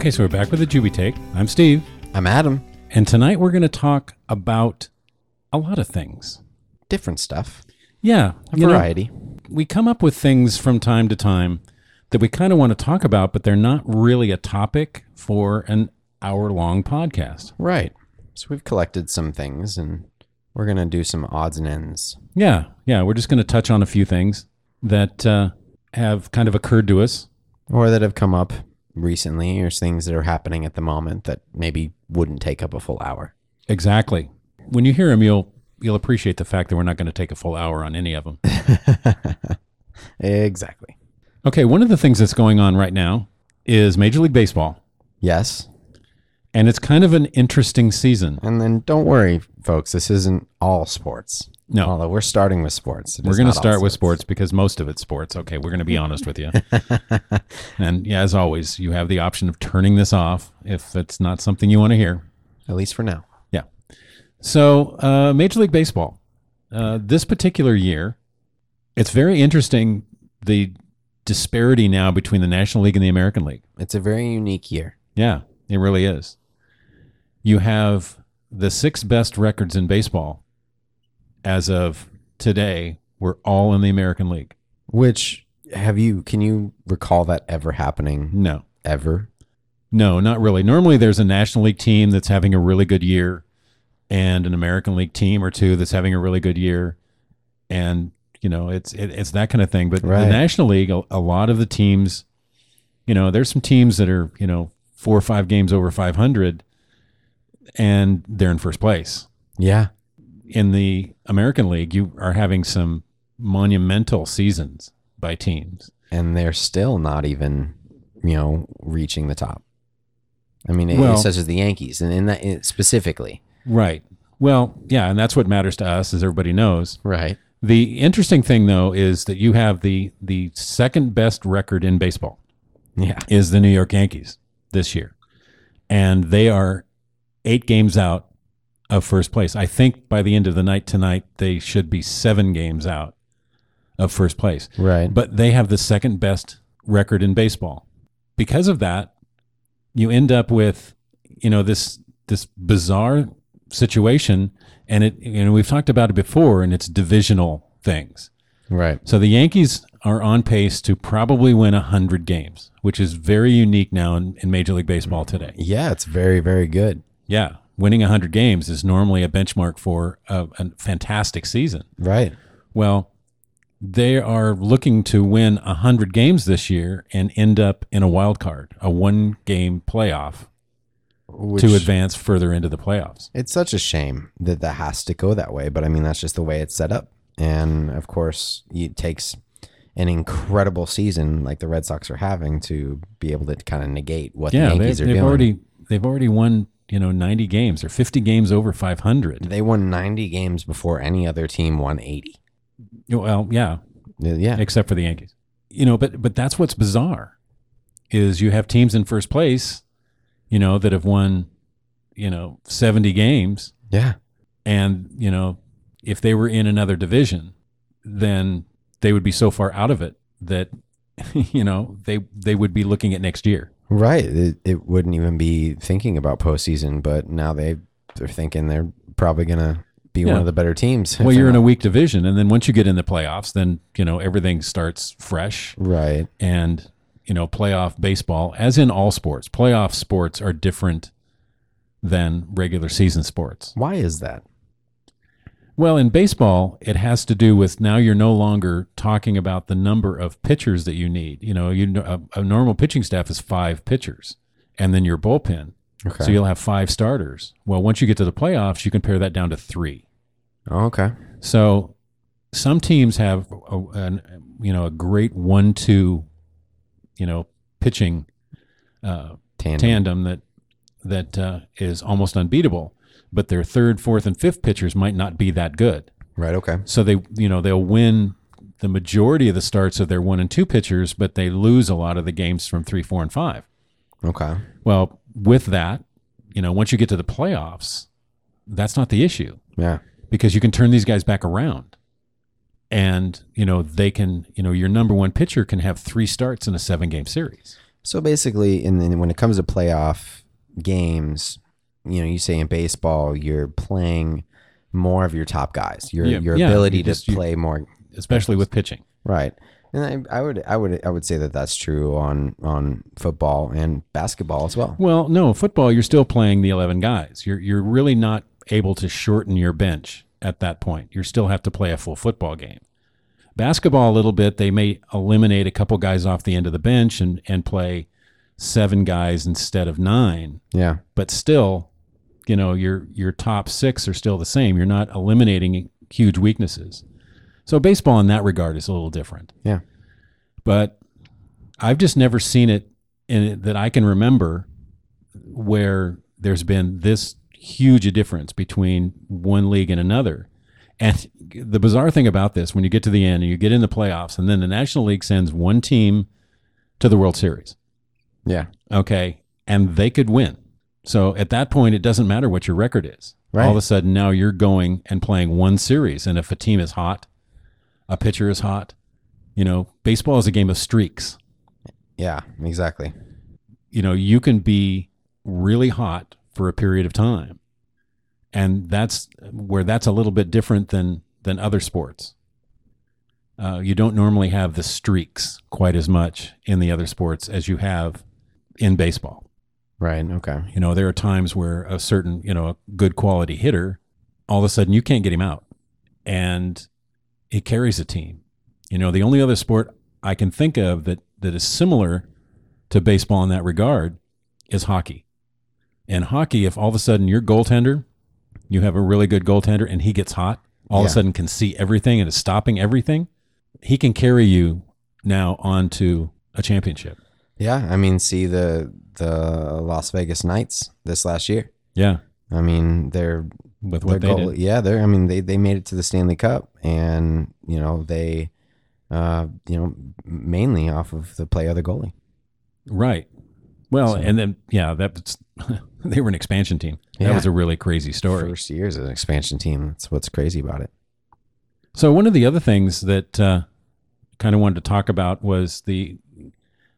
Okay, so we're back with the Juby Take. I'm Steve, I'm Adam. and tonight we're going to talk about a lot of things. Different stuff. Yeah, A you know, variety. we come up with things from time to time that we kind of want to talk about, but they're not really a topic for an hour-long podcast. Right. So we've collected some things and we're going to do some odds and ends. Yeah, yeah, we're just going to touch on a few things that uh, have kind of occurred to us. Or that have come up recently or things that are happening at the moment that maybe wouldn't take up a full hour. Exactly. When you hear them, you'll you'll appreciate the fact that we're not going to take a full hour on any of them. exactly. Okay, one of the things that's going on right now is Major League Baseball, Yes. and it's kind of an interesting season. And then don't worry, folks. This isn't all sports. No. Although we're starting with sports. It We're going to start with sports because most of it's sports. Okay, we're going to be honest with you. and yeah, as always, you have the option of turning this off if it's not something you want to hear. At least for now. Yeah. So, uh, Major League Baseball, uh, this particular year, it's very interesting the disparity now between the National League and the American League. It's a very unique year. Yeah, it really is. You have the six best records in baseball as of today were all in the American League. Which have you, can you recall that ever happening No. ever? No, not really. Normally, there's a National League team that's having a really good year, and an American League team or two that's having a really good year, and you know it's it, it's that kind of thing. But Right. the National League, a, a lot of the teams, you know, there's some teams that are you know four or five games over 500, and they're in first place. Yeah. In the American League, you are having some monumental seasons by teams. and they're still not even, you know, reaching the top. I mean, it- Well- such as the Yankees, and in that specifically, Right. Well, yeah, and that's what matters to us, as everybody knows. right? The interesting thing, though, is that you have the the second best record in baseball Yeah, is the New York Yankees this year, and they are eight games out of first place. I think by the end of the night tonight, they should be seven games out of first place. right. But they have the second best record in baseball. Because of that, you end up with you know this this bizarre situation, and it you know we've talked about it before, and it's divisional things. right. So the Yankees are on pace to probably win 100 games, which is very unique now in, in Major League Baseball today. Yeah, it's very, very good. Yeah. Winning 100 games is normally a benchmark for a, a fantastic season. Right. Well, they are looking to win 100 games this year and end up in a wild card, a one game playoff Which, to advance further into the playoffs. It's such a shame that that has to go that way, but I mean that's just the way it's set up. And of course, it takes an incredible season like the Red Sox are having to be able to kind of negate what Yeah, the they, Yankees are they've doing. already they've already won, you know, 90 games or 50 games over 500. they won 90 games before any other team won 80. Well, yeah, Yeah. except for the Yankees. You know, but but that's what's bizarre is you have teams in first place, you know, that have won, you know, 70 games Yeah. and, you know, if they were in another division, then they would be so far out of it that you know, they they would be looking at next year. Right. It, it wouldn't even be thinking about postseason, but now they they're thinking they're probably gonna be Yeah. one of the better teams. Well, you're in a weak division and then once you get in the playoffs, then, you know, everything starts fresh right. and you know playoff baseball as in all sports playoff sports are different than regular season sports Why is that? Well in baseball it has to do with now you're no longer talking about the number of pitchers that you need you know you know a, a normal pitching staff is five pitchers and then your bullpen Okay. so you'll have five starters well once you get to the playoffs you can pare that down to three Oh, okay. so some teams have a, an, you know a great one-two you know pitching uh, Tandem. tandem that that uh, is almost unbeatable, but their third, fourth, and fifth pitchers might not be that good. Right. Okay. So they you know they'll win the majority of the starts of their one and two pitchers, but they lose a lot of the games from three, four, and five. Okay. Well, with that, you know, once you get to the playoffs, that's not the issue Yeah. because you can turn these guys back around. And, you know, they can, you know, your number one pitcher can have three starts in a seven game series. So basically, in the, when it comes to playoff games, you know, you say in baseball, you're playing more of your top guys. Your Yeah, your yeah, ability you to just- you- play more especially with pitching. right. And I, I would I would I would say that that's true on on football and basketball as well. Well, no, football you're still playing the 11 guys. You're you're really not able to shorten your bench at that point. You still have to play a full football game. Basketball a little bit, they may eliminate a couple guys off the end of the bench and and play seven guys instead of 9, Yeah. but still, you know, your your top 6 are still the same. You're not eliminating huge weaknesses. So baseball in that regard is a little different. Yeah. But I've just never seen it in it that I can remember where there's been this huge a difference between one league and another. And the bizarre thing about this, when you get to the end and you get in the playoffs, and then the National League sends one team to the World Series, Yeah. okay, and they could win. So at that point, it doesn't matter what your record is. Right. All of a sudden, now you're going and playing one series, and if a team is hot, a pitcher is hot. You know, baseball is a game of streaks. Yeah. Exactly. you know, you can be really hot for a period of time. And that's where that's a little bit different than than other sports. Uh, you don't normally have the streaks quite as much in the other sports as you have in baseball. Right. Okay. You know, there are times where a certain, you know, a good quality hitter, all of a sudden you can't get him out. And it carries a team. You know, the only other sport I can think of that that is similar to baseball in that regard is hockey. And hockey, if all of a sudden your goaltender, you have a really good goaltender and he gets hot, all of a sudden can see everything and is stopping everything, he can carry you now onto a championship. Yeah. I mean, see the the Las Vegas Knights this last year. Yeah. I mean, they're With what they goal, did. yeah, they're. I mean, they they made it to the Stanley Cup, and you know they, uh, you know, mainly off of the play of the goalie. Right. Well, So- and then yeah, that's they were an expansion team. That Yeah. was a really crazy story. First year as an expansion team. That's what's crazy about it. So one of the other things that uh, kind of wanted to talk about was the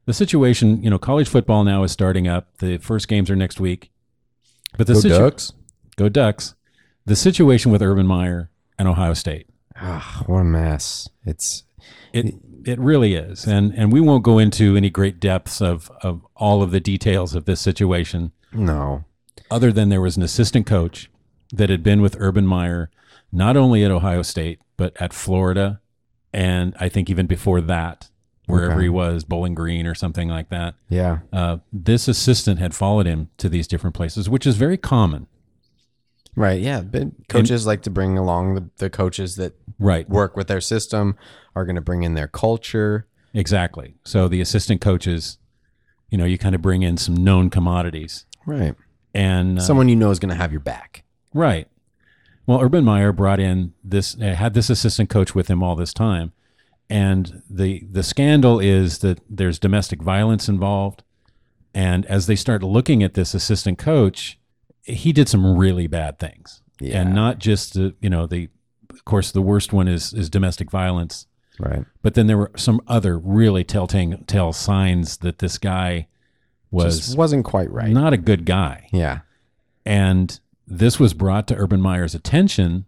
the situation. You know, college football now is starting up. The first games are next week, but the situ- go Ducks. The situation with Urban Meyer and Ohio State. Ah, what a mess! It's It it really is, and and we won't go into any great depths of of all of the details of this situation. no, other than there was an assistant coach that had been with Urban Meyer, not only at Ohio State, but at Florida. And I think even before that, wherever Okay. he was, Bowling Green or something like that. yeah, Uh, this assistant had followed him to these different places, which is very common. right, yeah. But coaches like to bring along the, the coaches that Right. work with their system are going to bring in their culture. Exactly. So the assistant coaches, you know, you kind of bring in some known commodities. Right, And uh, someone you know is going to have your back. Right. Well, Urban Meyer brought in this, uh, had this assistant coach with him all this time, and the the scandal is that there's domestic violence involved, and as they start looking at this assistant coach, he did some really bad things, Yeah. and not just the you know the, of course the worst one is is domestic violence, Right, but then there were some other really telltale tell signs that this guy was just wasn't quite right. not a good guy. yeah, And this was brought to Urban Meyer's attention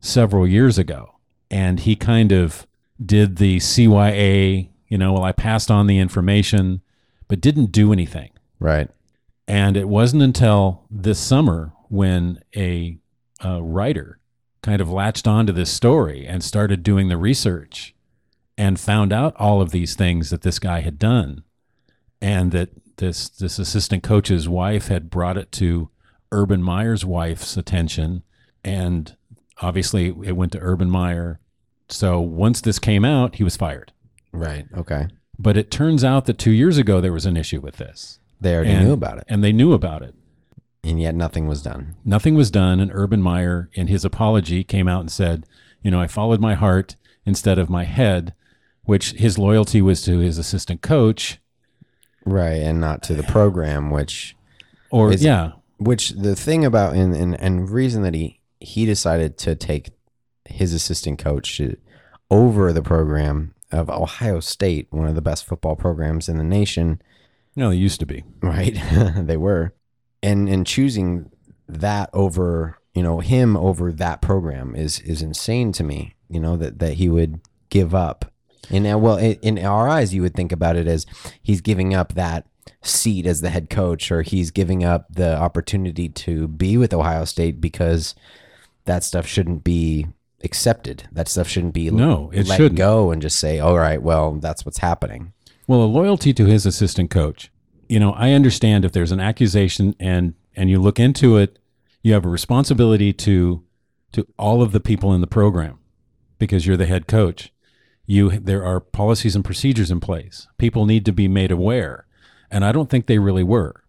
several years ago. And he kind of did the CYA, you know, well, I passed on the information, but didn't do anything. right, And it wasn't until this summer when a, uh writer kind of latched onto this story and started doing the research and found out all of these things that this guy had done and that this this assistant coach's wife had brought it to Urban Meyer's wife's attention and obviously it went to Urban Meyer so once this came out he was fired. Right. Okay, but it turns out that 2 years ago there was an issue with this. They already and, knew about it, and they knew about it. And yet nothing was done. nothing was done and urban meyer in his apology came out and said you know i followed my heart instead of my head which his loyalty was to his assistant coach. Right, and not to the program, which or Is- yeah. which the thing about and and, and reason that he he decided to take his assistant coach over the program of Ohio State, one of the best football programs in the nation, No, they used to be. right? they were, and and choosing that over you know him over that program is is insane to me. You know that that he would give up. And now, well, in, in our eyes, you would think about it as he's giving up that seat as the head coach, or he's giving up the opportunity to be with Ohio State because that stuff shouldn't be accepted. That stuff shouldn't be No, it let shouldn't. go and just say, "All right, well, that's what's happening." Well, a loyalty to his assistant coach. You know, I understand if there's an accusation and and you look into it, you have a responsibility to to all of the people in the program because you're the head coach. You there are policies and procedures in place. People need to be made aware, and I don't think they really were.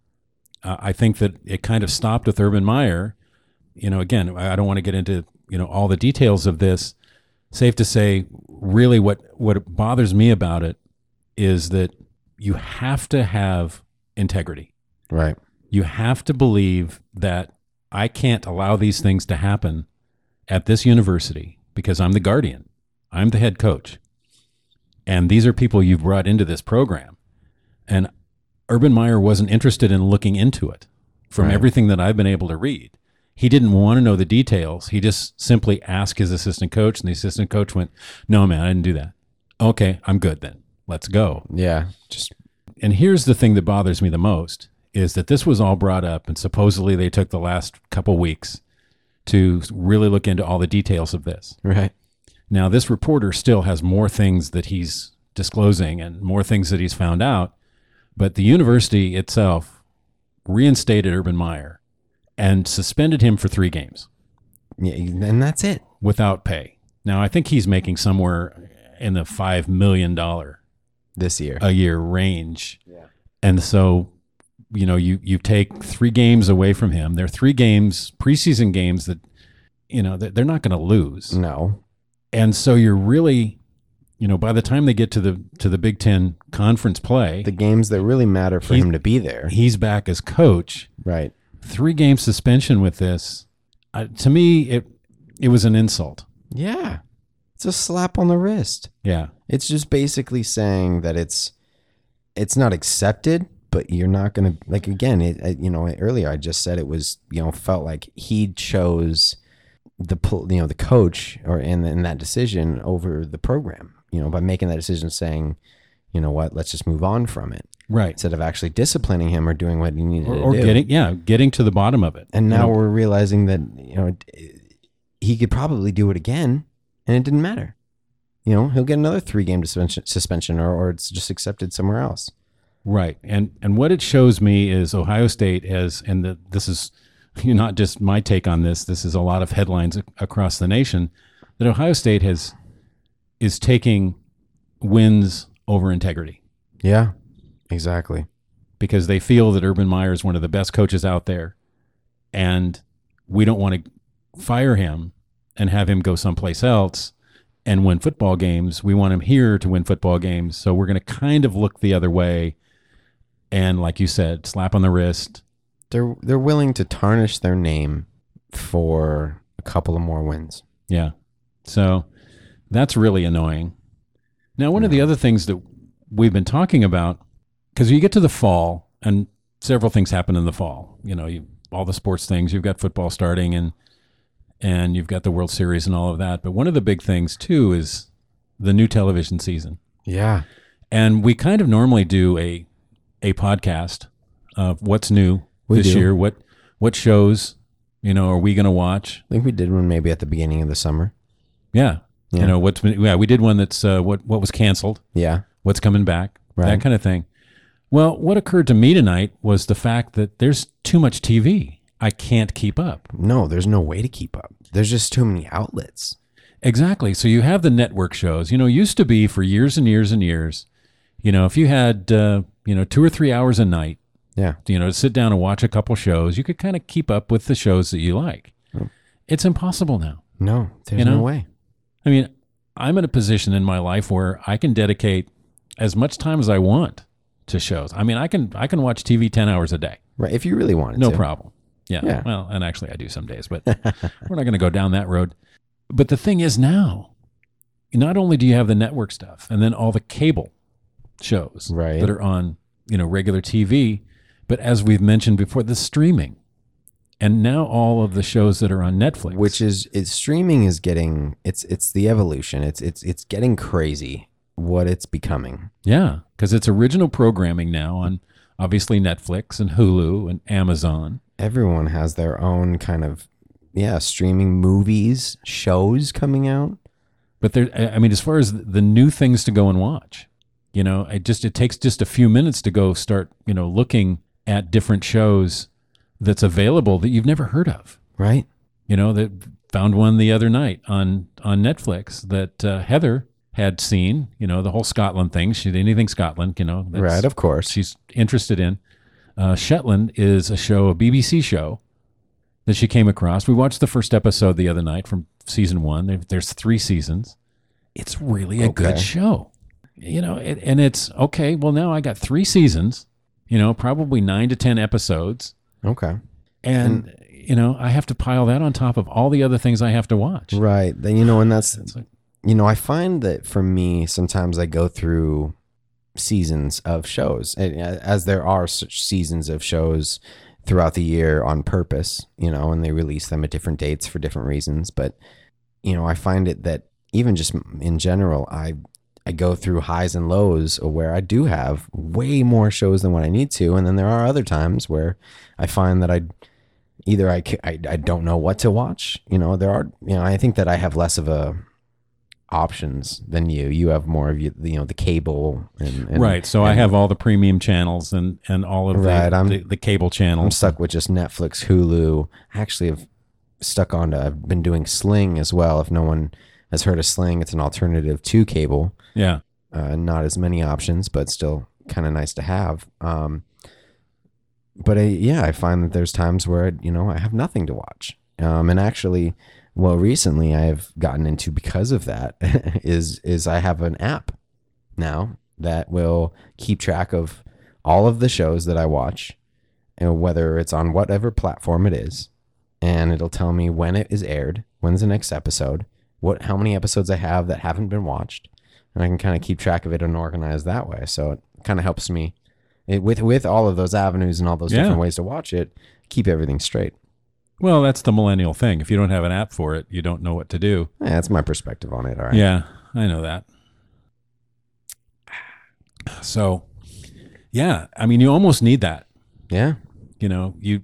Uh, I think that it kind of stopped with Urban Meyer. You know, again, I I don't want to get into you know all the details of this. Safe to say, really, what what bothers me about it is that you have to have integrity. Right. You have to believe that I can't allow these things to happen at this university because I'm the guardian. I'm the head coach. And these are people you've brought into this program. And Urban Meyer wasn't interested in looking into it from Right. everything that I've been able to read. He didn't want to know the details. He just simply asked his assistant coach, and the assistant coach went, No, man, I didn't do that. Okay, I'm good then. Let's go Yeah. Just and here's the thing that bothers me the most is that this was all brought up and supposedly they took the last couple weeks to really look into all the details of this right. now this reporter still has more things that he's disclosing and more things that he's found out but the university itself reinstated urban meyer and suspended him for three games Yeah, and that's it. without pay now i think he's making somewhere in the five million dollar This year. a year range. Yeah. And so, you know, you you take three games away from him. They're three games, preseason games that, you know, that they're not going to lose. no. And so you're really, you know, by the time they get to the to the Big Ten conference play, The games that really matter for him to be there. he's back as coach. Right. Three game suspension with this, uh, to me, it it was an insult. Yeah. It's a slap on the wrist. Yeah, It's just basically saying that it's it's not accepted, but you're not going to like again, it, you know, earlier I just said it was, you know, felt like he chose the you know, the coach or in in that decision over the program, you know, by making that decision saying, you know what, let's just move on from it right. instead of actually disciplining him or doing what he needed Or, to or do. getting yeah, getting to the bottom of it. And You now know, we're realizing that you know he could probably do it again, and it didn't matter. You know, he'll get another three game suspension, suspension, or or it's just accepted somewhere else. Right. And and what it shows me is Ohio State has and the, this is not just my take on this, this is a lot of headlines across the nation that Ohio State has is taking wins over integrity Yeah, exactly. because they feel that Urban Meyer is one of the best coaches out there and we don't want to fire him and have him go someplace else and win football games. We want him here to win football games. So we're going to kind of look the other way and like you said, slap on the wrist. They're they're willing to tarnish their name for a couple of more wins. Yeah. So that's really annoying. Now, one of the other things that we've been talking about, because you get to the fall and several things happen in the fall. You know, you, all the sports things. You've got football starting and and you've got the World Series and all of that. But one of the big things too is the new television season. Yeah, And we kind of normally do a a podcast of what's new We this do. year. What what shows you know are we going to watch? I think we did one maybe at the beginning of the summer. Yeah. Yeah. You know what's been, yeah we did one that's uh, what what was canceled, Yeah, what's coming back, Right. that kind of thing. Well, what occurred to me tonight was the fact that there's too much TV. I can't keep up. no, there's no way to keep up. There's just too many outlets. Exactly. So you have the network shows. You know, used to be for years and years and years. You know, if you had uh, you know two or three hours a night, Yeah, you know, to sit down and watch a couple shows, you could kind of keep up with the shows that you like. It's impossible now. no, there's You know? no way. I mean, I'm in a position in my life where I can dedicate as much time as I want to shows. I mean, I can I can watch TV 10 hours a day. Right, if you really wanted to No to. problem. Yeah. Yeah. Well, and actually I do some days, but we're not going to go down that road. But the thing is now, not only do you have the network stuff and then all the cable shows Right. that are on you know regular TV, but as we've mentioned before, the streaming, and now all of the shows that are on Netflix, which is it's streaming is getting it's it's the evolution. It's it's it's getting crazy what it's becoming. yeah, because it's original programming now on obviously Netflix and Hulu and Amazon. Everyone has their own kind of yeah, streaming movies, shows coming out. But there, I mean, as far as the new things to go and watch, you know, it just it takes just a few minutes to go start, you know, looking at different shows that's available that you've never heard of. Right? You know, that found one the other night on on Netflix that uh, Heather had seen. You know, the whole Scotland thing. She anything Scotland, you know, that's- right, of course. she's interested in. Uh, Shetland is a show, a BBC show that she came across. We watched the first episode the other night from season one. There, there's three seasons. It's really a good show, you know. It, and it's okay. Well, now I got three seasons. You know, probably nine to ten episodes, Okay. and you know I have to pile that on top of all the other things I have to watch. Right. Then you know, and that's you know, I find that for me, sometimes I go through seasons of shows, and as there are such seasons of shows throughout the year on purpose, you know, and they release them at different dates for different reasons. But you know, I find it that even just in general, I I go through highs and lows where I do have way more shows than what I need to, and then there are other times where I find that I either I, I I don't know what to watch. You know, there are you know I think that I have less of a options than you. You have more of you, you know the cable and, and right. So I have all the premium channels and and all of the Right, I'm- the, the cable I'm channels. stuck with just Netflix, Hulu. I actually have stuck on to. I've been doing Sling as well. If no one has heard of Sling, it's an alternative to cable. Yeah. uh, not as many options, but still kind of nice to have. Um, but I, yeah, I find that there's times where I, you know I have nothing to watch. Um, and actually, well, recently I've gotten into because of that is is I have an app now that will keep track of all of the shows that I watch, and whether it's on whatever platform it is, and it'll tell me when it is aired, when's the next episode, what how many episodes I have that haven't been watched and I can kind of keep track of it and organize that way. So it kind of helps me it, with with all of those avenues and all those Yeah. different ways to watch it, keep everything straight. Well, that's the millennial thing. If you don't have an app for it, you don't know what to do. Yeah, that's my perspective on it. All right. Yeah, I know that. So, yeah, I mean, you almost need that. Yeah. You know, you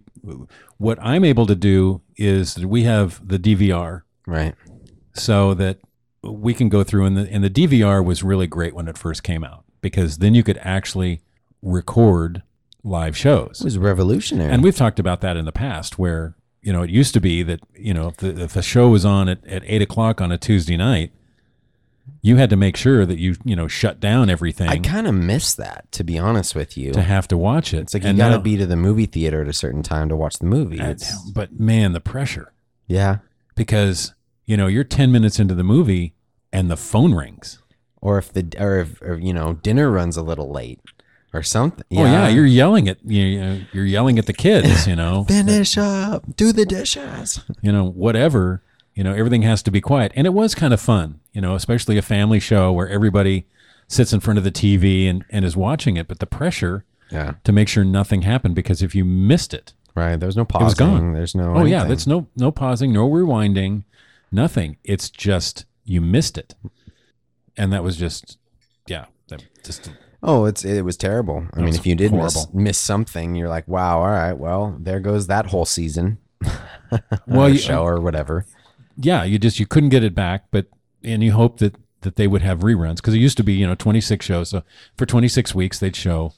what I'm able to do is that we have the DVR Right. so that we can go through and the and the DVR was really great when it first came out because then you could actually record live shows. It was revolutionary. And we've talked about that in the past, where you know it used to be that you know if, the, if a show was on at, at eight o'clock on a Tuesday night, you had to make sure that you you know shut down everything I kind of miss that, to be honest with you. to have to watch it. It's like you got to be to the movie theater at a certain time to watch the movie. I- but man, the pressure yeah. because you know you're ten minutes into the movie and the phone rings. Or if the or if or, you know dinner runs a little late or something. Oh yeah, you're yelling at you know, you're yelling at the kids. You know, finish up, do the dishes. you know, whatever, you know, everything has to be quiet. And it was kind of fun, you know, especially a family show where everybody sits in front of the TV and, and is watching it. But the pressure Yeah. to make sure nothing happened because if you missed it, Right. There's no pausing. was gone. There's no. oh, yeah, anything. that's no no pausing, no rewinding, nothing. It's just you missed it. And that was just, yeah, that just Oh, it's it was terrible. I mean, if you did miss, miss something, you're like, wow, all right, well, there goes that whole season. Well, or you- show or whatever. yeah, you just you couldn't get it back, but and you hope that that they would have reruns because it used to be you know 26 shows. So for 26 weeks they'd show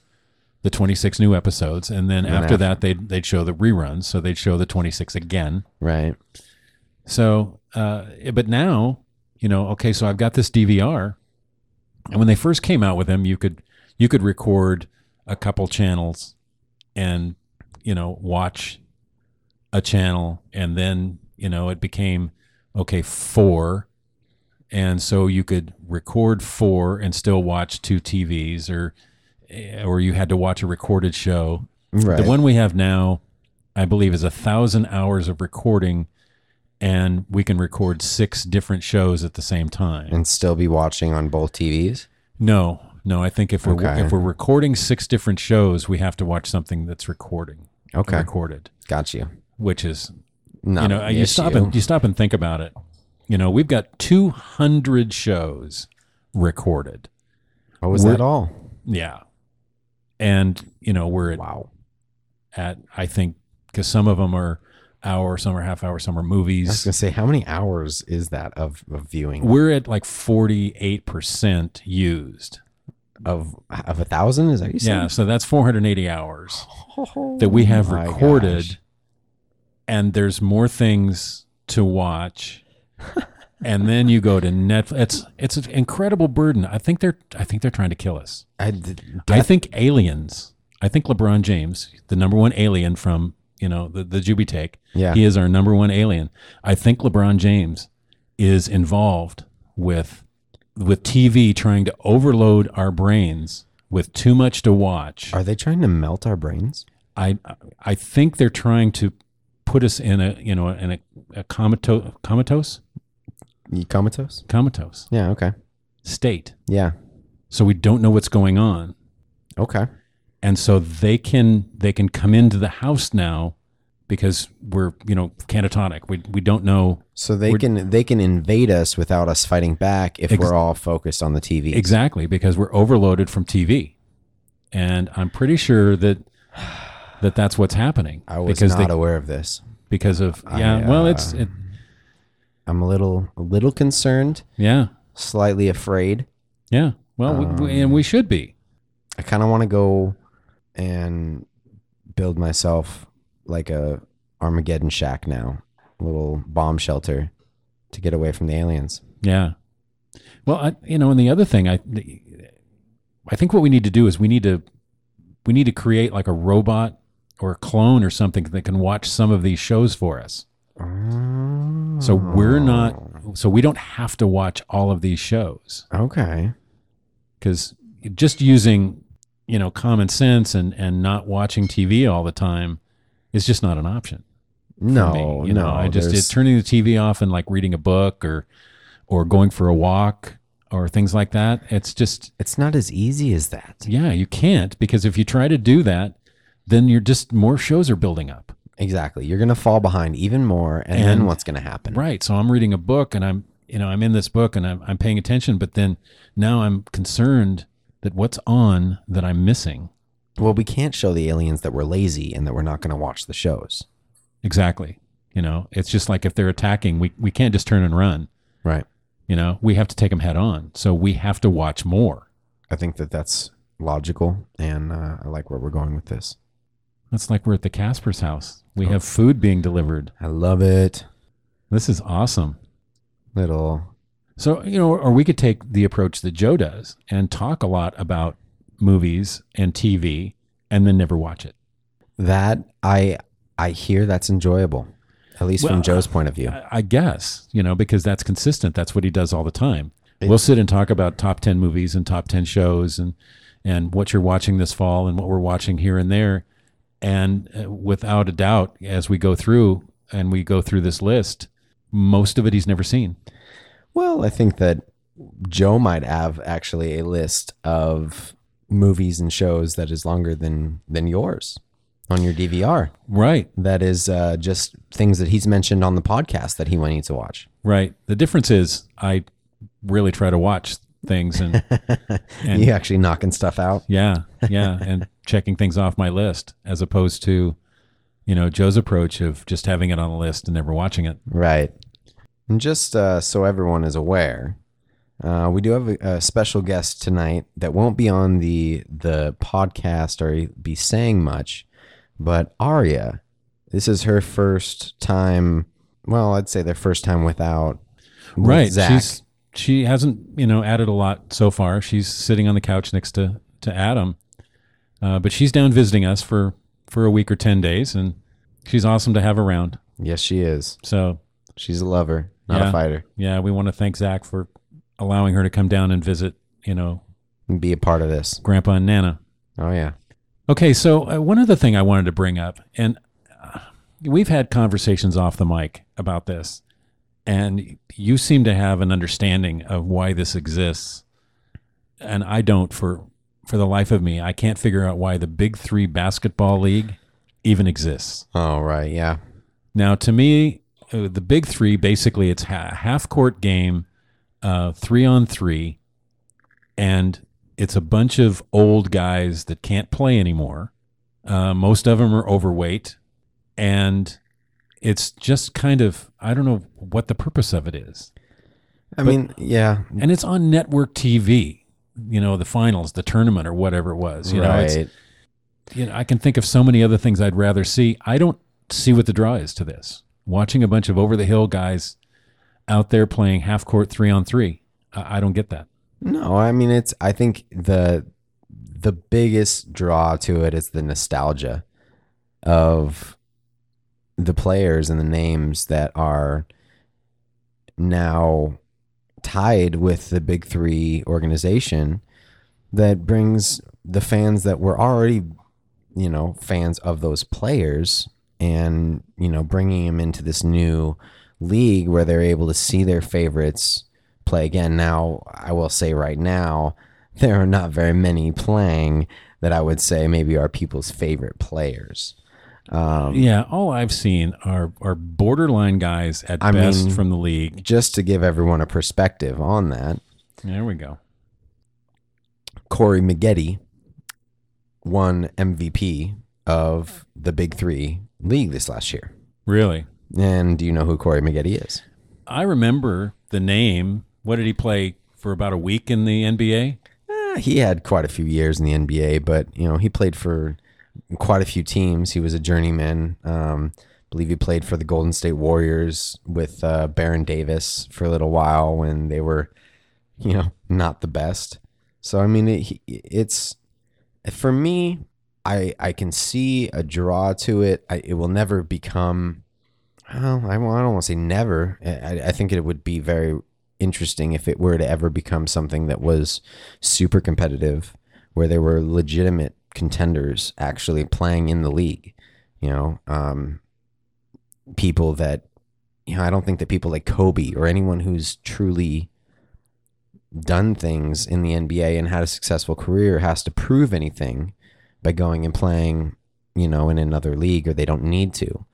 the 26 new episodes, and then then after after- that they'd they'd show the reruns. So they'd show the 26 again. Right. So, uh, but now you know, okay, so I've got this DVR, and when they first came out with them, you could you could record a couple channels, and you know watch a channel, and then you know it became okay four, and so you could record four and still watch two TVs, or eh, or you had to watch a recorded show. Right. The one we have now, I believe, is a thousand hours of recording, and we can record six different shows at the same time. and still be watching on both TVs. No, No, I think if we're Okay. if we're recording six different shows, we have to watch something that's recording Okay, recorded, got you. which is Not you know you stop and you stop and think about it. You know, we've got 200 shows recorded. Oh, was we're- that all? Yeah. And, you know, we're at, Wow. at I think, because some of them are hour, some are half hour, some are movies. I was gonna say, how many hours is that of, of viewing We're at like 48% used. Of of a thousand? Is that you Yeah. So that's 480 hours oh that we have Oh recorded. gosh. And there's more things to watch. and then you go to Netflix. It's it's an incredible burden. I think they're I think they're trying to kill us. I, I think aliens. I think LeBron James, the number one alien from you know the the Juby take, yeah. he is our number one alien. I think LeBron James is involved with with TV trying to overload our brains with too much to watch. Are they trying to melt our brains? I I think they're trying to put us in a you know in a, a comatose comatose You comatose? comatose Yeah. Okay. state, Yeah. so we don't know what's going on. Okay. and so they can they can come into the house now because we're you know catatonic we we don't know So they can they can invade us without us fighting back if Ex- we're all focused on the TV. exactly because we're overloaded from TV and I'm pretty sure that that that's what's happening I was because not they, aware of this. because of I, yeah well uh, it's it, I'm a little a little concerned, yeah slightly afraid. yeah well we, we, and we should be I kind of want to go and build myself like a Armageddon shack now, a little bomb shelter to get away from the aliens. Yeah. Well, I, you know, and the other thing, I, I think what we need to do is we need to, we need to create like a robot or a clone or something that can watch some of these shows for us. So we're not, so we don't have to watch all of these shows okay. because just using, you know, common sense and and not watching TV all the time is just not an option. No, me, you no. know, I just it's turning the TV off and like reading a book or or going for a walk or things like that. It's just it's not as easy as that. yeah, you can't because if you try to do that, then you're just more shows are building up. Exactly. You're gonna fall behind even more, and, then And- what's gonna happen? Right. So I'm reading a book and I'm you know, I'm in this book and I'm I'm paying attention, but then now I'm concerned that what's on that I'm missing. Well, we can't show the aliens that we're lazy and that we're not gonna watch the shows. Exactly. You know, it's just like if they're attacking, we we can't just turn and run. Right. You know, we have to take them head on. So we have to watch more. I think that that's logical, and uh, I like where we're going with this. It's like we're at the Casper's house. We have food being delivered. I love it. This is awesome. Little So, you know, or we could take the approach that Joe does and talk a lot about movies and TV and then never watch it. that I I hear that's enjoyable, at least Well, from Joe's point of view. I, I guess, you know, because that's consistent. That's what he does all the time. We'll sit and talk about top 10 movies and top 10 shows and, and what you're watching this fall and what we're watching here and there. And uh, without a doubt, as we go through and we go through this list, most of it he's never seen. Well, I think that Joe might have actually a list of movies and shows that is longer than than yours on your DVR. Right. That is uh, just things that he's mentioned on the podcast that he wanted to watch. Right. The difference is I really try to watch things and And- you actually knocking stuff out. yeah, yeah, and checking things off my list as opposed to, you know, Joe's approach of just having it on a list and never watching it. Right. And just uh, so everyone is aware, uh, we do have a, a special guest tonight that won't be on the the podcast or be saying much, but Aria, this is her first time. Well, I'd say their first time without with right. Zach. She's she hasn't, you know, added a lot so far. She's sitting on the couch next to to Adam. Uh, but she's down visiting us for for a week or 10 days and she's awesome to have around. yes, she is. So, She's a lover, not Yeah. a fighter. yeah, we want to thank Zach for allowing her to come down and visit, you know, And be a part of this. Grandpa and Nana. Oh yeah. Okay, so uh, one other thing I wanted to bring up, and uh, we've had conversations off the mic about this, and you seem to have an understanding of why this exists. and I don't for for the life of me, I can't figure out why the Big Three basketball league even exists. Oh, right. Yeah. Now, to me, uh, the Big Three basically it's a half court game, uh, three on three, and it's a bunch of old guys that can't play anymore. Uh, most of them are overweight, and it's just kind of I don't know what the purpose of it is. I mean, yeah. And it's on network TV. You know, the finals, the tournament, or whatever it was. You know, it's, you know, I can think of so many other things I'd rather see. I don't see what the draw is to this. Watching a bunch of over the hill guys out there playing half court three on three, I, I don't get that. No, I mean it's I think the the biggest draw to it is the nostalgia of the players and the names that are now tied with the big 3 organization that brings the fans that were already you know fans of those players and you know bringing them into this new league where they're able to see their favorites play again. Now, I will say right now, there are not very many playing that I would say maybe are people's favorite players. Um, Yeah, all I've seen are are borderline guys at I best mean- from the league. just to give everyone a perspective on that, There we go. Corey Maggette won MVP of the Big Three league this last year. Really, And do you know who Corey Maggette is? I remember the name. What did he play for about a week in the NBA? Eh, he had quite a few years in the NBA, but you know he played for quite a few teams. He was a journeyman. Um, I believe he played for the Golden State Warriors with uh, Baron Davis for a little while when they were, you know, not the best. So I mean, it, it's for me. I I can see a draw to it. I, it will never become. Well, I, don't- I don't want to say never. I, I think it would be very interesting if it were to ever become something that was super competitive, where there were legitimate contenders actually playing in the league. You know, um, people that you know, I don't think that people like Kobe or anyone who's truly done things in the NBA and had a successful career has to prove anything by going and playing, you know, in another league or they don't need to.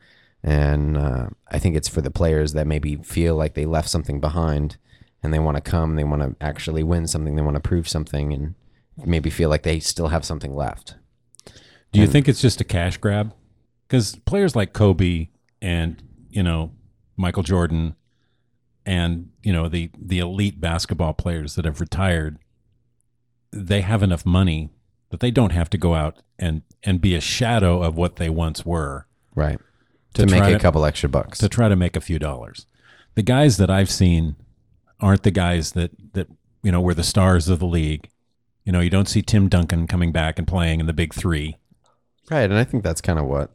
And uh, I think it's for the players that maybe feel like they left something behind and they want to come, they want to actually win something, they want to prove something, and maybe feel like they still have something left. Do you And- think it's just a cash grab? Because players like Kobe and you know Michael Jordan and you know the the elite basketball players that have retired, they have enough money that they don't have to go out and and be a shadow of what they once were Right. To To, make a to- couple extra bucks. to try to make a few dollars. The guys that I've seen aren't the guys that that you know were the stars of the league. You know, you don't see Tim Duncan coming back and playing in the big three. Right, and I think that's kind of what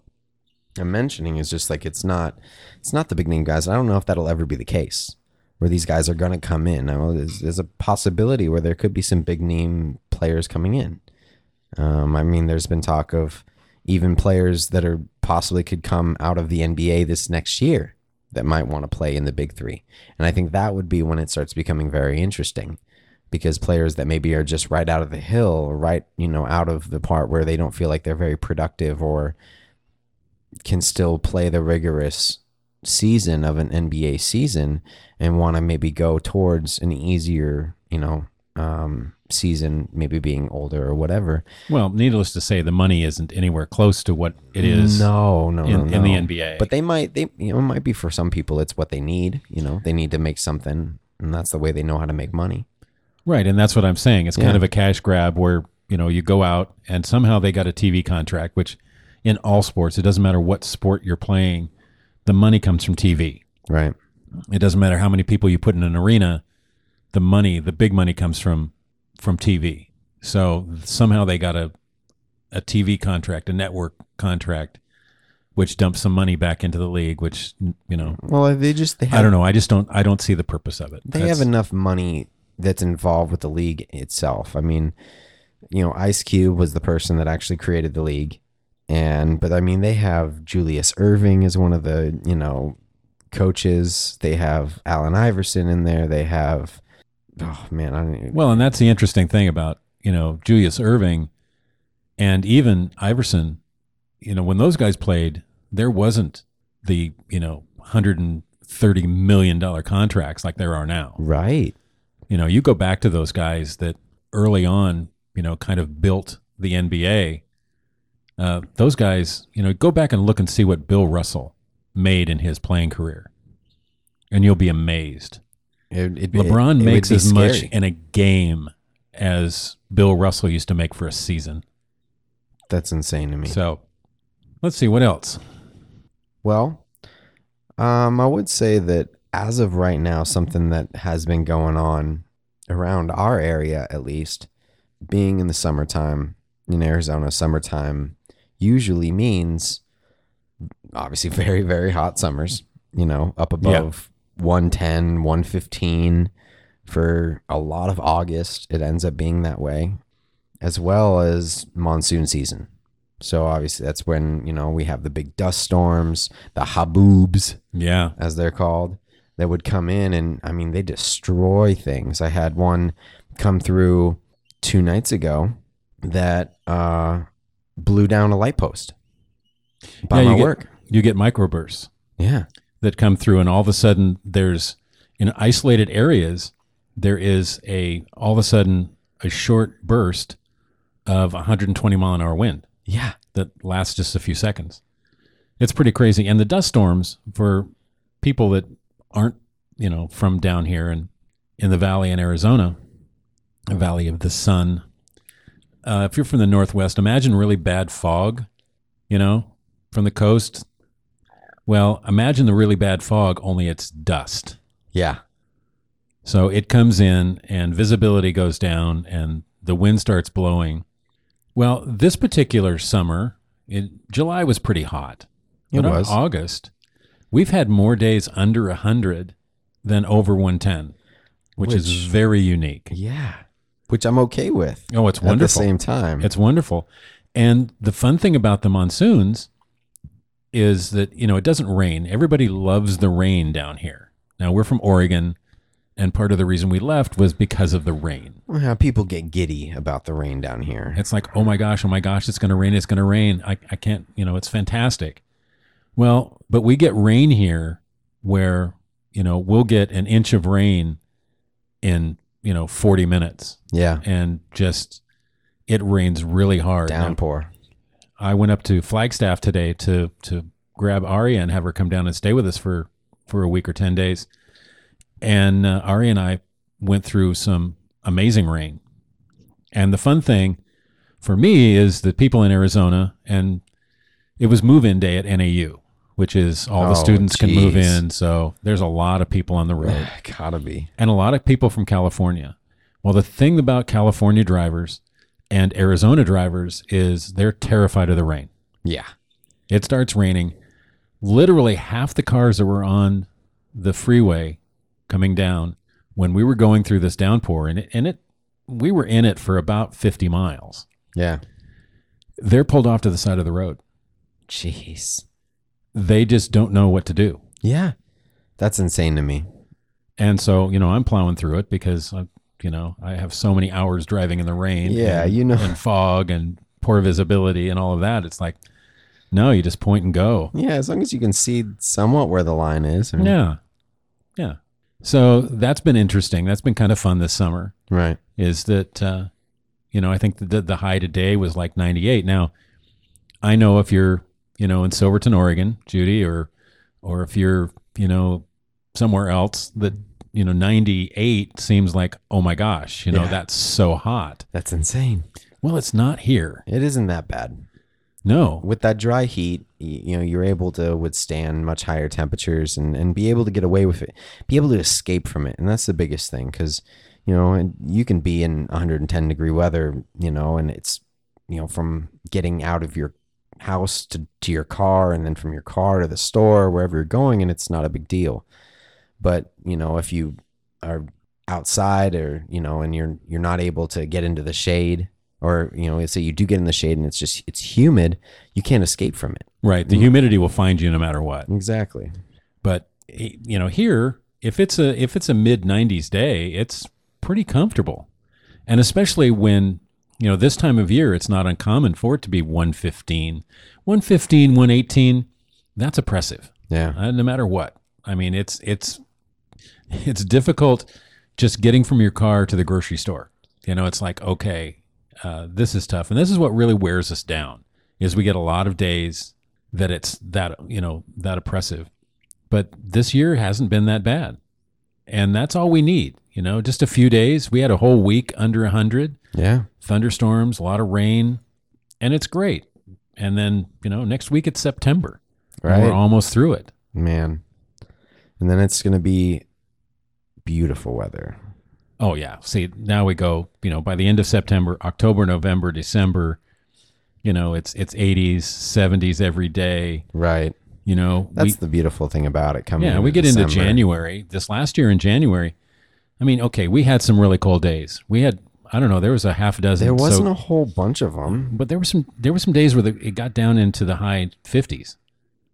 I'm mentioning is just like it's not it's not the big name guys. I don't know if that'll ever be the case where these guys are going to come in. I know there's, there's a possibility where there could be some big name players coming in. Um, I mean, there's been talk of even players that are possibly could come out of the NBA this next year that might want to play in the big three, and I think that would be when it starts becoming very interesting because players that maybe are just right out of the hill right you know out of the part where they don't feel like they're very productive or can still play the rigorous season of an NBA season and want to maybe go towards an easier you know um, season maybe being older or whatever Well, needless to say, the money isn't anywhere close to what it is no no in, no, in the. NBA. but they might they you know it might be for some people it's what they need you know they need to make something and that's the way they know how to make money right, and that's what I'm saying. It's kind Yeah. of a cash grab where you know you go out and somehow they got a TV contract, which in all sports, it doesn't matter what sport you're playing, the money comes from TV. right It doesn't matter how many people you put in an arena, the money, the big money comes from from TV. So somehow they got a a TV contract, a network contract, which dumps some money back into the league. Which you know, well they just they have I don't know. I just don't. I don't see the purpose of it. they That's- have enough money that's involved with the league itself. I mean, you know, Ice Cube was the person that actually created the league. And but I mean they have Julius Erving as one of the, you know, coaches. They have Allen Iverson in there. They have Oh man, I even, Well, and that's the interesting thing about, you know, Julius Erving and even Iverson, you know, when those guys played, there wasn't the, you know, 130 million dollar contracts like there are now. right. You know, you go back to those guys that early on, you know, kind of built the NBA. Uh, those guys, you know, go back and look and see what Bill Russell made in his playing career, and you'll be amazed. It, it, LeBron it- makes as much in a game as Bill Russell used to make for a season. That's insane to me. So, let's see what else. Well, um, I would say that as of right now, something that has been going on around our area, at least, being in the summertime in Arizona, summertime usually means obviously very, very hot summers, you know, up above 110, 115 for a lot of August. It ends up being that way, as well as monsoon season. So obviously that's when, you know, we have the big dust storms, the haboobs Yeah, as they're called, that would come in and I mean they destroy things. I had one come through two nights ago that uh blew down a light post by yeah, my you get, work. You get microbursts Yeah. That come through, and all of a sudden, there's in isolated areas, there is a all of a sudden a short burst of 120 mile an hour wind Yeah. that lasts just a few seconds. It's pretty crazy. And the dust storms for people that aren't, you know, from down here and in the valley in Arizona, the valley of the sun. Uh, if you're from the northwest, imagine really bad fog, you know, from the coast. Well, imagine the really bad fog, only it's dust. Yeah. So it comes in and visibility goes down and the wind starts blowing. Well, this particular summer, it, July was pretty hot. It was. August, we've had more days under 100 than over 110, which, is very unique. Yeah. Which I'm okay with. Oh, it's wonderful. At the same time. It's wonderful. And the fun thing about the monsoons is that, you know, it doesn't rain. Everybody loves the rain down here. Now, we're from Oregon, and part of the reason we left was because of the rain. Well, people get giddy about the rain down here. It's like, oh my gosh, oh my gosh, it's going to rain, it's going to rain. I, I can't, you know, it's fantastic. Well, but we get rain here where, you know, we'll get an inch of rain in, you know, 40 minutes Yeah. and just, it rains really hard. Now, Downpour. I went up to Flagstaff today to to grab Aria and have her come down and stay with us for for a week or ten days. And uh, Aria and I went through some amazing rain. And the fun thing for me is that people in Arizona and it was move-in day at NAU, which is all the Oh, students can move in. So there's a lot of people on the road Gotta be. and a lot of people from California. Well, the thing about California drivers and Arizona drivers is they're terrified of the rain. Yeah. It starts raining. Literally half the cars that were on the freeway coming down when we were going through this downpour and it, and it we were in it for about 50 miles. Yeah. They're pulled off to the side of the road. Jeez. They just don't know what to do. Yeah. That's insane to me. And so, you know, I'm plowing through it because I, you know, I have so many hours driving in the rain. Yeah, and, you know. and fog and poor visibility and all of that. It's like, no, you just point and go. Yeah, as long as you can see somewhat where the line is. I mean, Yeah, yeah. So that's been interesting. That's been kind of fun this summer. Right. Is that, uh, you know, I think the the high today was like 98. Now, I know if you're, you know, in Silverton, Oregon, Judy, or or if you're, you know, somewhere else that you know 98 seems like oh my gosh you know Yeah. that's so hot That's insane. well it's not here It isn't that bad. no With that dry heat, you know, you're able to withstand much higher temperatures and, and be able to get away with it, be able to escape from it. And that's the biggest thing because, you know, and you can be in 110 degree weather, you know, and it's, you know, from getting out of your house to, to your car and then from your car to the store, wherever you're going, and it's not a big deal. But, you know, if you are outside or, you know, and you're you're not able to get into the shade or, you know, say you do get in the shade and it's just it's humid, you can't escape from it. right the humidity will find you no matter what Exactly. but you know here if it's a if it's a mid 90s day it's pretty comfortable. And especially when, you know, this time of year, it's not uncommon for it to be 115. 115, 118, that's oppressive, Yeah. uh, no matter what. I mean, it's, it's, it's difficult just getting from your car to the grocery store. You know, it's like, okay, uh, this is tough. And this is what really wears us down is we get a lot of days that it's that, you know, that oppressive. But this year hasn't been that bad. And that's all we need, you know, just a few days. We had a whole week under 100, Yeah. thunderstorms, a lot of rain, and it's great. And then, you know, next week it's September. Right. We're almost through it. Man. And then it's going to be beautiful weather. Oh yeah. See, now we go, you know, by the end of September, October, November, December, you know, it's it's 80s, 70s every day, Right. you know. That's we, the beautiful thing about it coming yeah, we get into January. This last year in January, I mean, okay, we had some really cold days. We had I don't know, there was a half a dozen. There wasn't a whole bunch of them. but there were some there were some days where the, it got down into the high 50s.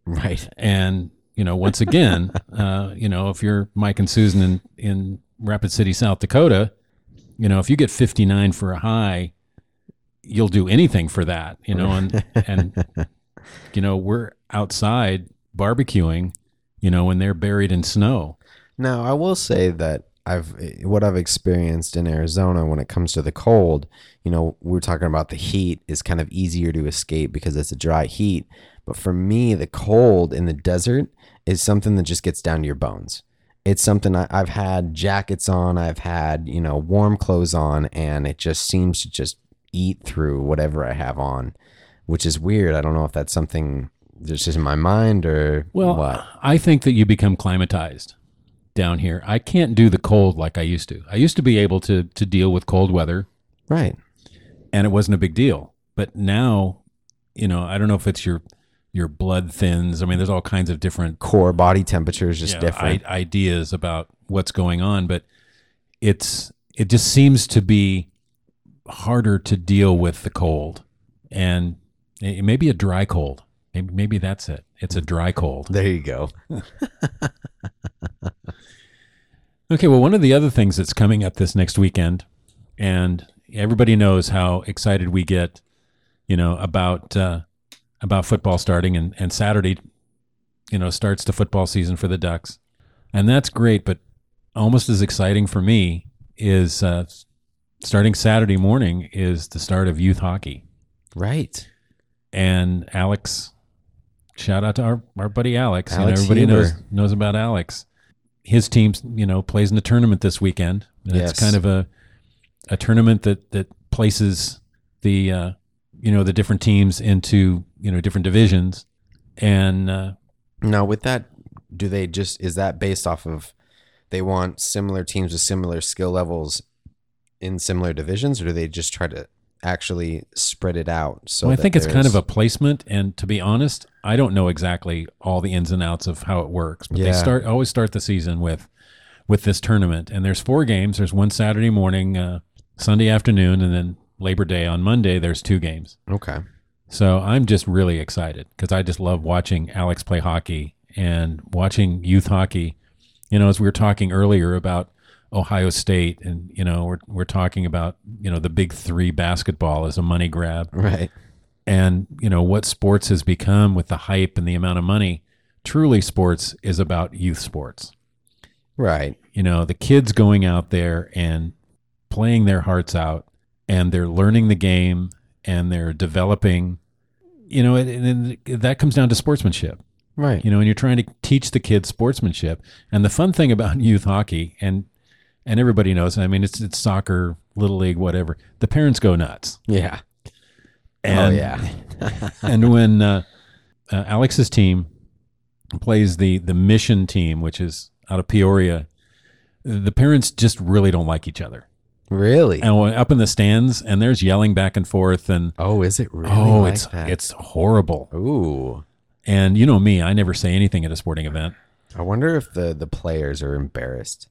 Right. And, you know, once again, uh, you know, if you're Mike and Susan in, in Rapid City, South Dakota, you know, if you get 59 for a high, you'll do anything for that, you know, and, and, you know, we're outside barbecuing, you know, when they're buried in snow. Now, I will say that I've what I've experienced in Arizona when it comes to the cold, you know, we are talking about the heat is kind of easier to escape because it's a dry heat. But for me, the cold in the desert is something that just gets down to your bones. It's something I, I've had jackets on, I've had, you know, warm clothes on, and it just seems to just eat through whatever I have on, which is weird. I don't know if that's something that's just in my mind or Well, what. I think that you become climatized down here. I can't do the cold like I used to. I used to be able to to deal with cold weather Right. and it wasn't a big deal. But now, you know, I don't know if it's your your blood thins. I mean, there's all kinds of different Core body temperatures just you know, different. I- ideas about what's going on, but it's it just seems to be harder to deal with the cold, and it may be a dry cold. Maybe, maybe that's it. It's a dry cold. There you go. Okay, well, one of the other things that's coming up this next weekend, and everybody knows how excited we get, you know, about uh, about football starting, and and Saturday, you know, starts the football season for the Ducks, and that's great. But almost as exciting for me is uh, starting Saturday morning is the start of youth hockey, Right. and Alex. Shout out to our, our buddy Alex. You know, Alex everybody Huber. knows knows about Alex. His team, you know, plays in the tournament this weekend. And Yes. It's kind of a a tournament that that places the uh, you know the different teams into you know different divisions, and uh, Now, with that, do they just is that based off of they want similar teams with similar skill levels in similar divisions, or do they just try to actually spread it out? So well, I think it's kind of a placement. And to be honest, I don't know exactly all the ins and outs of how it works. But they start always start the season with with this tournament, and there's four games. There's one Saturday morning, uh, Sunday afternoon, and then Labor Day on Monday. There's two games. okay. So I'm just really excited because I just love watching Alex play hockey and watching youth hockey. You know, as we were talking earlier about Ohio State, and you know, we're we're talking about you know the big three basketball as a money grab, Right. and you know what sports has become with the hype and the amount of money. Truly, sports is about youth sports. Right. You know, the kids going out there and playing their hearts out, and they're learning the game and they're developing. You know, and, and that comes down to sportsmanship. Right. You know, and you're trying to teach the kids sportsmanship. And the fun thing about youth hockey, and and everybody knows, I mean, it's it's soccer, little league, whatever. The parents go nuts. Yeah. And, oh yeah. and when uh, uh, Alex's team plays the the mission team, which is out of Peoria, the parents just really don't like each other. really? And up in the stands, and there's yelling back and forth, and Oh, is it really? oh, like it's that? it's horrible. Ooh. And you know me, I never say anything at a sporting event. I wonder if the the players are embarrassed.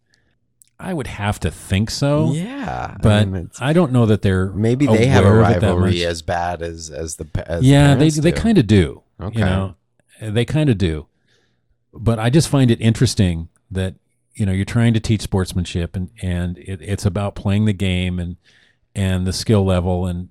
I would have to think so, yeah. I but mean, I don't know that they're maybe they have a aware of it that rivalry as bad as as the as yeah, they parents they kind of do. Okay. You know, they kind of do. But I just find it interesting that you know you're trying to teach sportsmanship and and it, it's about playing the game and and the skill level and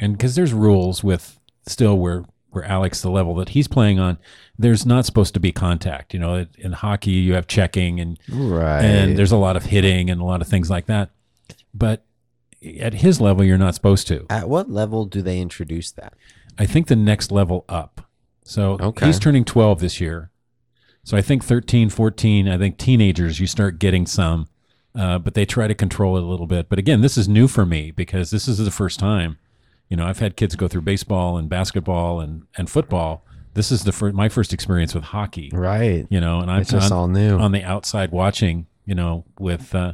and because there's rules with still where where Alex the level that he's playing on there's not supposed to be contact you know in hockey you have checking and Right. and there's a lot of hitting and a lot of things like that but at his level you're not supposed to At what level do they introduce that? I think the next level up. So Okay. he's turning 12 this year. So I think 13, 14, I think teenagers, you start getting some, uh, but they try to control it a little bit. But again, this is new for me because this is the first time. You know, I've had kids go through baseball and basketball and, and football. This is the fir- my first experience with hockey. Right. You know, and I'm It's just on, all new. on the outside watching. You know, with uh,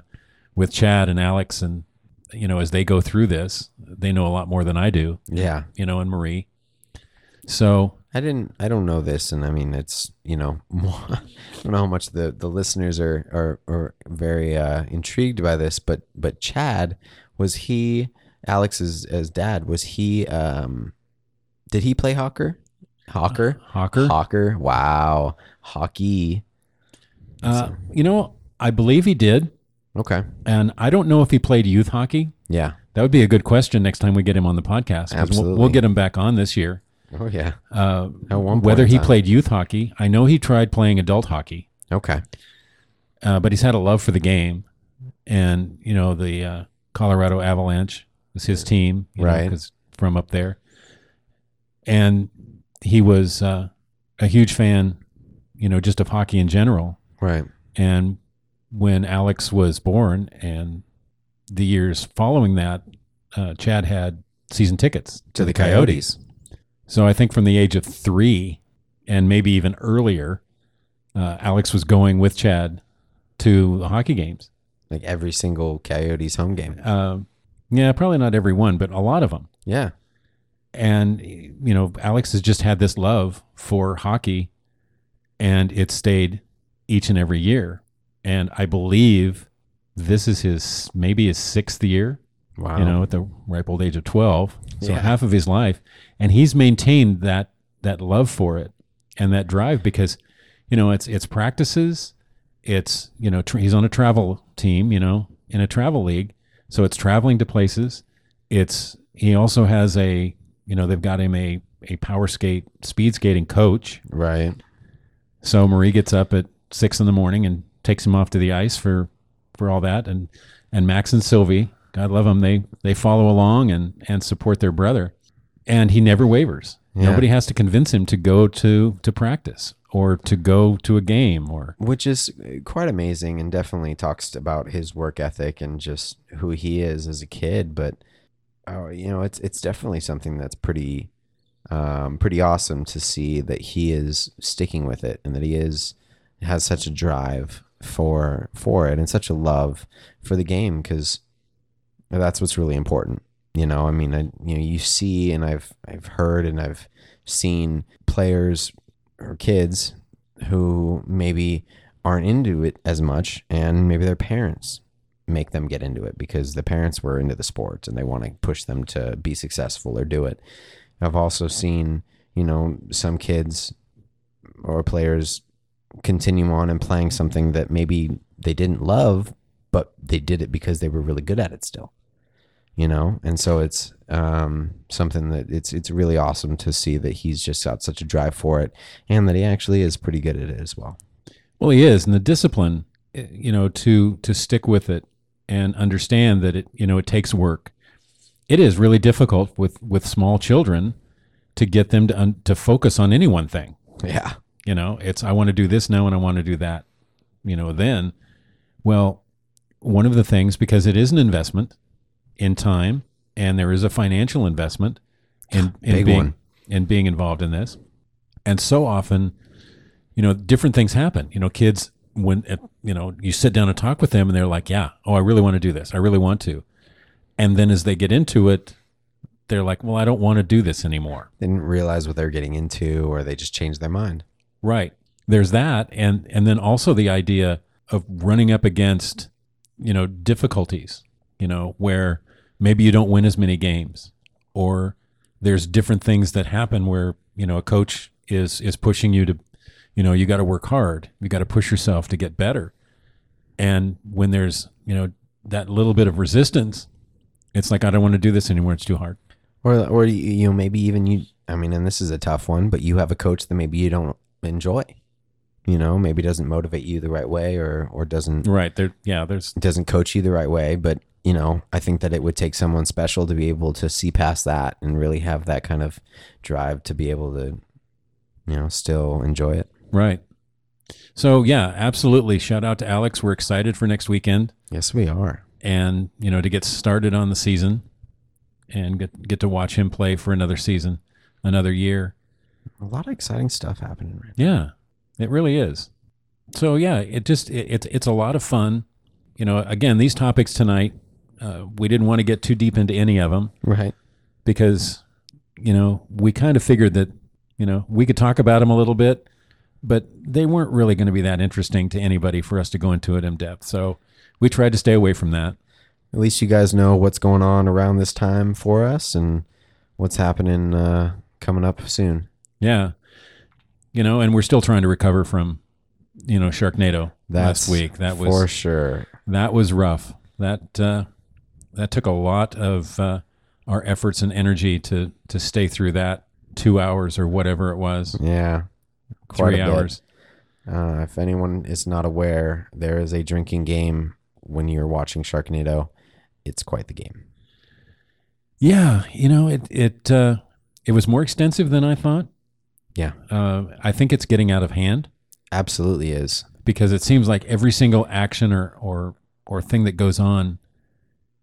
with Chad and Alex, and you know, as they go through this, they know a lot more than I do. yeah. You know, and Marie. So I didn't. I don't know this, and I mean, it's you know, I don't know how much the the listeners are are, are very uh, intrigued by this, but but Chad was he Alex's as dad was he um did he play hawker? Hawker? Hawker. hawker? Wow. Hockey. Uh, you know, I believe he did, okay. And I don't know if he played youth hockey. yeah. That would be a good question next time we get him on the podcast. 'cause We'll, Absolutely. we'll get him back on this year. oh yeah. Uh, At one point whether he played youth hockey, I know he tried playing adult hockey, okay. Uh, but he's had a love for the game, and you know the uh, Colorado Avalanche is his team, know, Right. 'cause from up there, and he was uh, a huge fan, you know, just of hockey in general. right And when Alex was born and the years following that, uh, Chad had season tickets to, the, Coyotes. So I think from the age of three and maybe even earlier, uh, Alex was going with Chad to the hockey games. like every single Coyotes home game Um, yeah, probably not every one, but a lot of them. yeah And, you know, Alex has just had this love for hockey and it stayed each and every year. And I believe this is his maybe his sixth year, wow you know, at the ripe old age of 12. So Yeah. half of his life. And he's maintained that, that love for it and that drive because, you know, it's, it's practices. It's, you know, tra- he's on a travel team, you know, in a travel league. So it's traveling to places. It's, he also has a, you know, they've got him a, a power skate, speed skating coach. right So Marie gets up at six in the morning and takes him off to the ice for, for all that. And, and Max and Sylvie, God love them, they, they follow along and, and support their brother. And he never wavers. Yeah. Nobody has to convince him to go to, to practice or to go to a game or, which is quite amazing and definitely talks about his work ethic and just who he is as a kid but uh, you know it's it's definitely something that's pretty um, pretty awesome to see that he is sticking with it and that he is has such a drive for for it and such a love for the game because that's what's really important you know? I mean I, you know you see and i've i've heard and i've seen players or kids who maybe aren't into it as much and maybe their parents make them get into it because the parents were into the sport and they want to push them to be successful or do it. I've also seen you know some kids or players continue on and playing something that maybe they didn't love but they did it because they were really good at it still you know and so it's um, something that it's it's really awesome to see that he's just got such a drive for it and that he actually is pretty good at it as well Well, he is, and the discipline, eh, you know, to to stick with it and understand that it, you know, it takes work. It is really difficult with with small children to get them to un, to focus on any one thing. yeah You know, it's I want to do this now and I want to do that. You know, then, well, one of the things because it is an investment in time and there is a financial investment in in being one. in being involved in this, and so often you know, different things happen. You know, kids when uh, you know you sit down and talk with them, and they're like, "Yeah, oh, I really want to do this. I really want to," and then as they get into it, they're like, "Well, I don't want to do this anymore." they didn't realize what they're getting into or they just changed their mind Right. There's that, and and then also the idea of running up against, you know, difficulties. You know, where maybe you don't win as many games, or there's different things that happen where you know a coach is is pushing you to, you know, you got to work hard. You got to push yourself to get better. And when there's, you know, that little bit of resistance, it's like I don't want to do this anymore. It's too hard. Or, or you, know, maybe even you. I mean, and this is a tough one, but you have a coach that maybe you don't enjoy. You know, maybe doesn't motivate you the right way, or or doesn't Right. There yeah, there's doesn't coach you the right way. But you know, I think that it would take someone special to be able to see past that and really have that kind of drive to be able to, you know, still enjoy it. right. So yeah, absolutely. Shout out to Alex. We're excited for next weekend. Yes, we are. and you know to get started on the season and get get to watch him play for another season, another year. A lot of exciting stuff happening right now. Yeah, it really is. So yeah, it just it, it's it's a lot of fun. You know, again, these topics tonight, uh, we didn't want to get too deep into any of them Right. because you know we kind of figured that you know we could talk about them a little bit, but they weren't really going to be that interesting to anybody for us to go into it in depth. So we tried to stay away from that. At least you guys know what's going on around this time for us and what's happening uh, coming up soon. Yeah. You know, and we're still trying to recover from, you know, Sharknado That's last week. That was for sure. that was rough. That uh, that took a lot of uh, our efforts and energy to to stay through that two hours or whatever it was, Yeah. Quite three hours. Uh, if anyone is not aware, there is a drinking game when you're watching Sharknado. It's quite the game. Yeah, you know, it it uh, it was more extensive than I thought. Yeah. Uh, I think it's getting out of hand. Absolutely is. because it seems like every single action or or or thing that goes on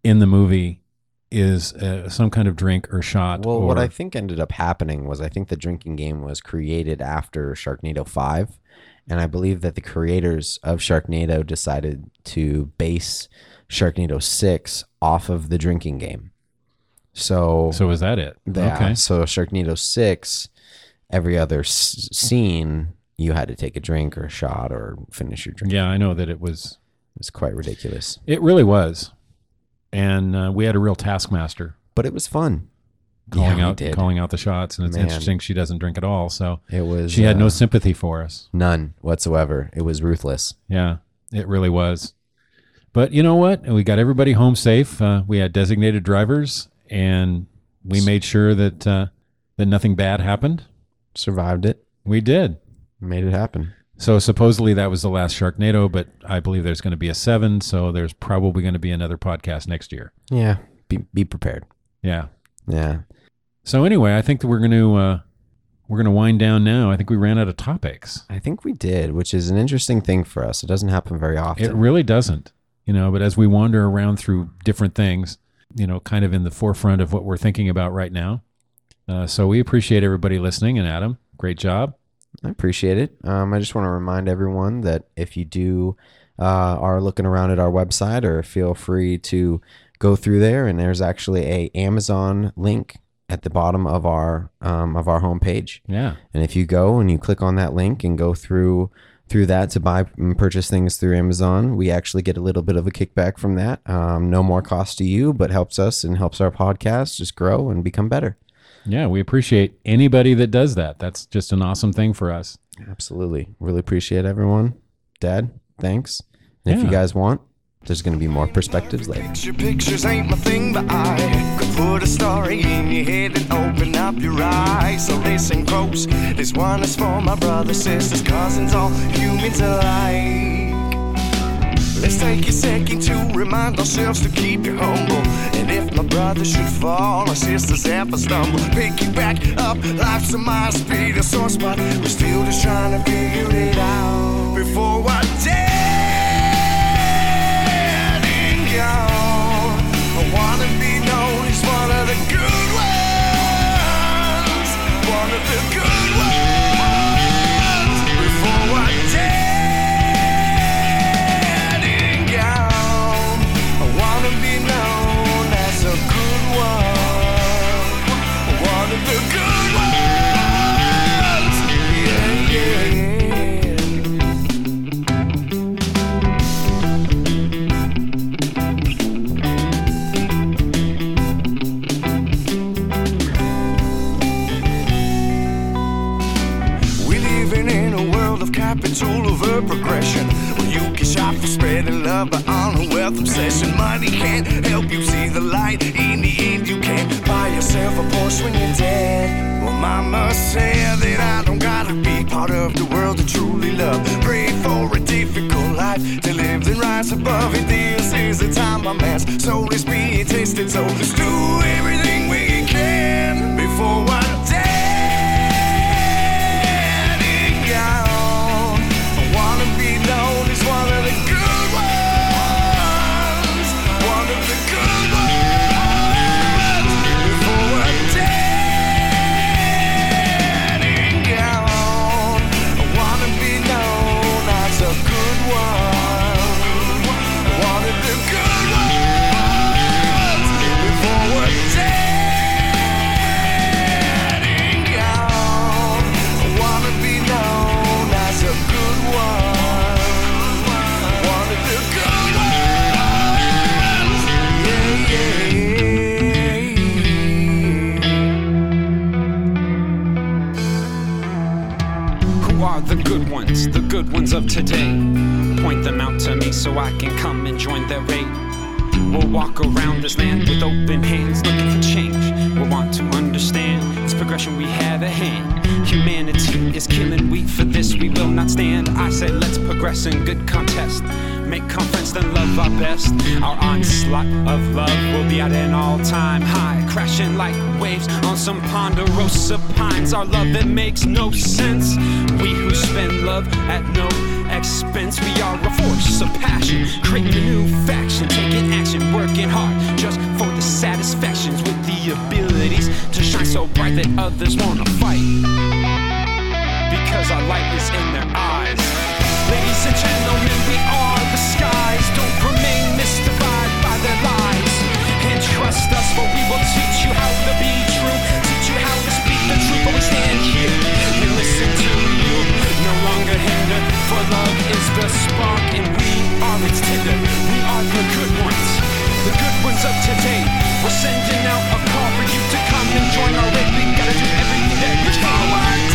in the movie is uh, some kind of drink or shot. Well, or, what I think ended up happening was I think the drinking game was created after Sharknado 5. And I believe that the creators of Sharknado decided to base Sharknado 6 off of the drinking game. So, so is that it? yeah, Okay. so Sharknado 6, every other s- scene, you had to take a drink or a shot or finish your drink. Yeah, I know that it was. It's quite ridiculous. It really was, and uh, we had a real taskmaster But it was fun. calling Yeah, out did. calling out the shots, and it's Man. interesting she doesn't drink at all, so It was she had no uh, sympathy for us. none whatsoever. It was ruthless. Yeah, it really was. But you know what? We got everybody home safe. Uh, we had designated drivers, and we made sure that uh, that nothing bad happened. Survived it. We did. Made it happen. So supposedly that was the last Sharknado, but I believe there's going to be a seven. So there's probably going to be another podcast next year. Yeah. Be be prepared. Yeah. Yeah. So anyway, I think that we're going to uh, we're going to wind down now. I think we ran out of topics. I think we did, which is an interesting thing for us. It doesn't happen very often. It really doesn't, you know. But as we wander around through different things, you know, kind of in the forefront of what we're thinking about right now. Uh, so we appreciate everybody listening, and Adam, great job. I appreciate it. Um, I just want to remind everyone that if you do uh, are looking around at our website, or feel free to go through there, and there's actually a Amazon link at the bottom of our um, of our homepage. Yeah, And if you go and you click on that link and go through through that to buy and purchase things through Amazon, we actually get a little bit of a kickback from that. Um, no more cost to you, but helps us and helps our podcast just grow and become better. Yeah, we appreciate anybody that does that. That's just an awesome thing for us. Absolutely, really appreciate everyone. Dad, thanks. And if you guys want, there's going to be more perspectives later. Picture pictures ain't my thing, but I could put a story in your head and open up your eyes. So listen close. This one is for my brothers, sisters, cousins, all humans alike. Let's take a second to remind ourselves to keep it humble. And if my brother should fall or sisters ever stumble, pick you back up. Life's a mile speed, a sore spot. We're still just trying to figure it out before I dead it's all over progression. Well, you can shop for spreading love, but on a wealth obsession. Money can't help you see the light. In the end, you can't buy yourself a Porsche when you're dead. Well, mama said that I don't gotta be part of the world to truly love. Pray for a difficult life to live and rise above it. This is the time my man's soul is being tasted. So let's do everything we can before I of today? Point them out to me so I can come and join their raid. We'll walk around this land with open hands, looking for change. We'll want to understand this progression we have at hand. Humanity is killing, we for this we will not stand. I say let's progress in good contest. Make conference, then love our best. Our onslaught of love will be at an all time high. Crashing like waves on some ponderosa pines. Our love that makes no sense. We who spend love at no expense. We are a force of passion. Creating a new faction. Taking action, working hard just for the satisfactions. With the abilities to shine so bright that others wanna fight because our light is in their eyes. Ladies and gentlemen, we are the skies. Don't remain mystified by their lies. And trust us, for we will teach you how to be true. Teach you how to speak the truth. But we stand here for love is the spark and we are its tinder. We are the good ones, the good ones of today. We're sending out a call for you to come and join our league. We gotta do everything that we forward.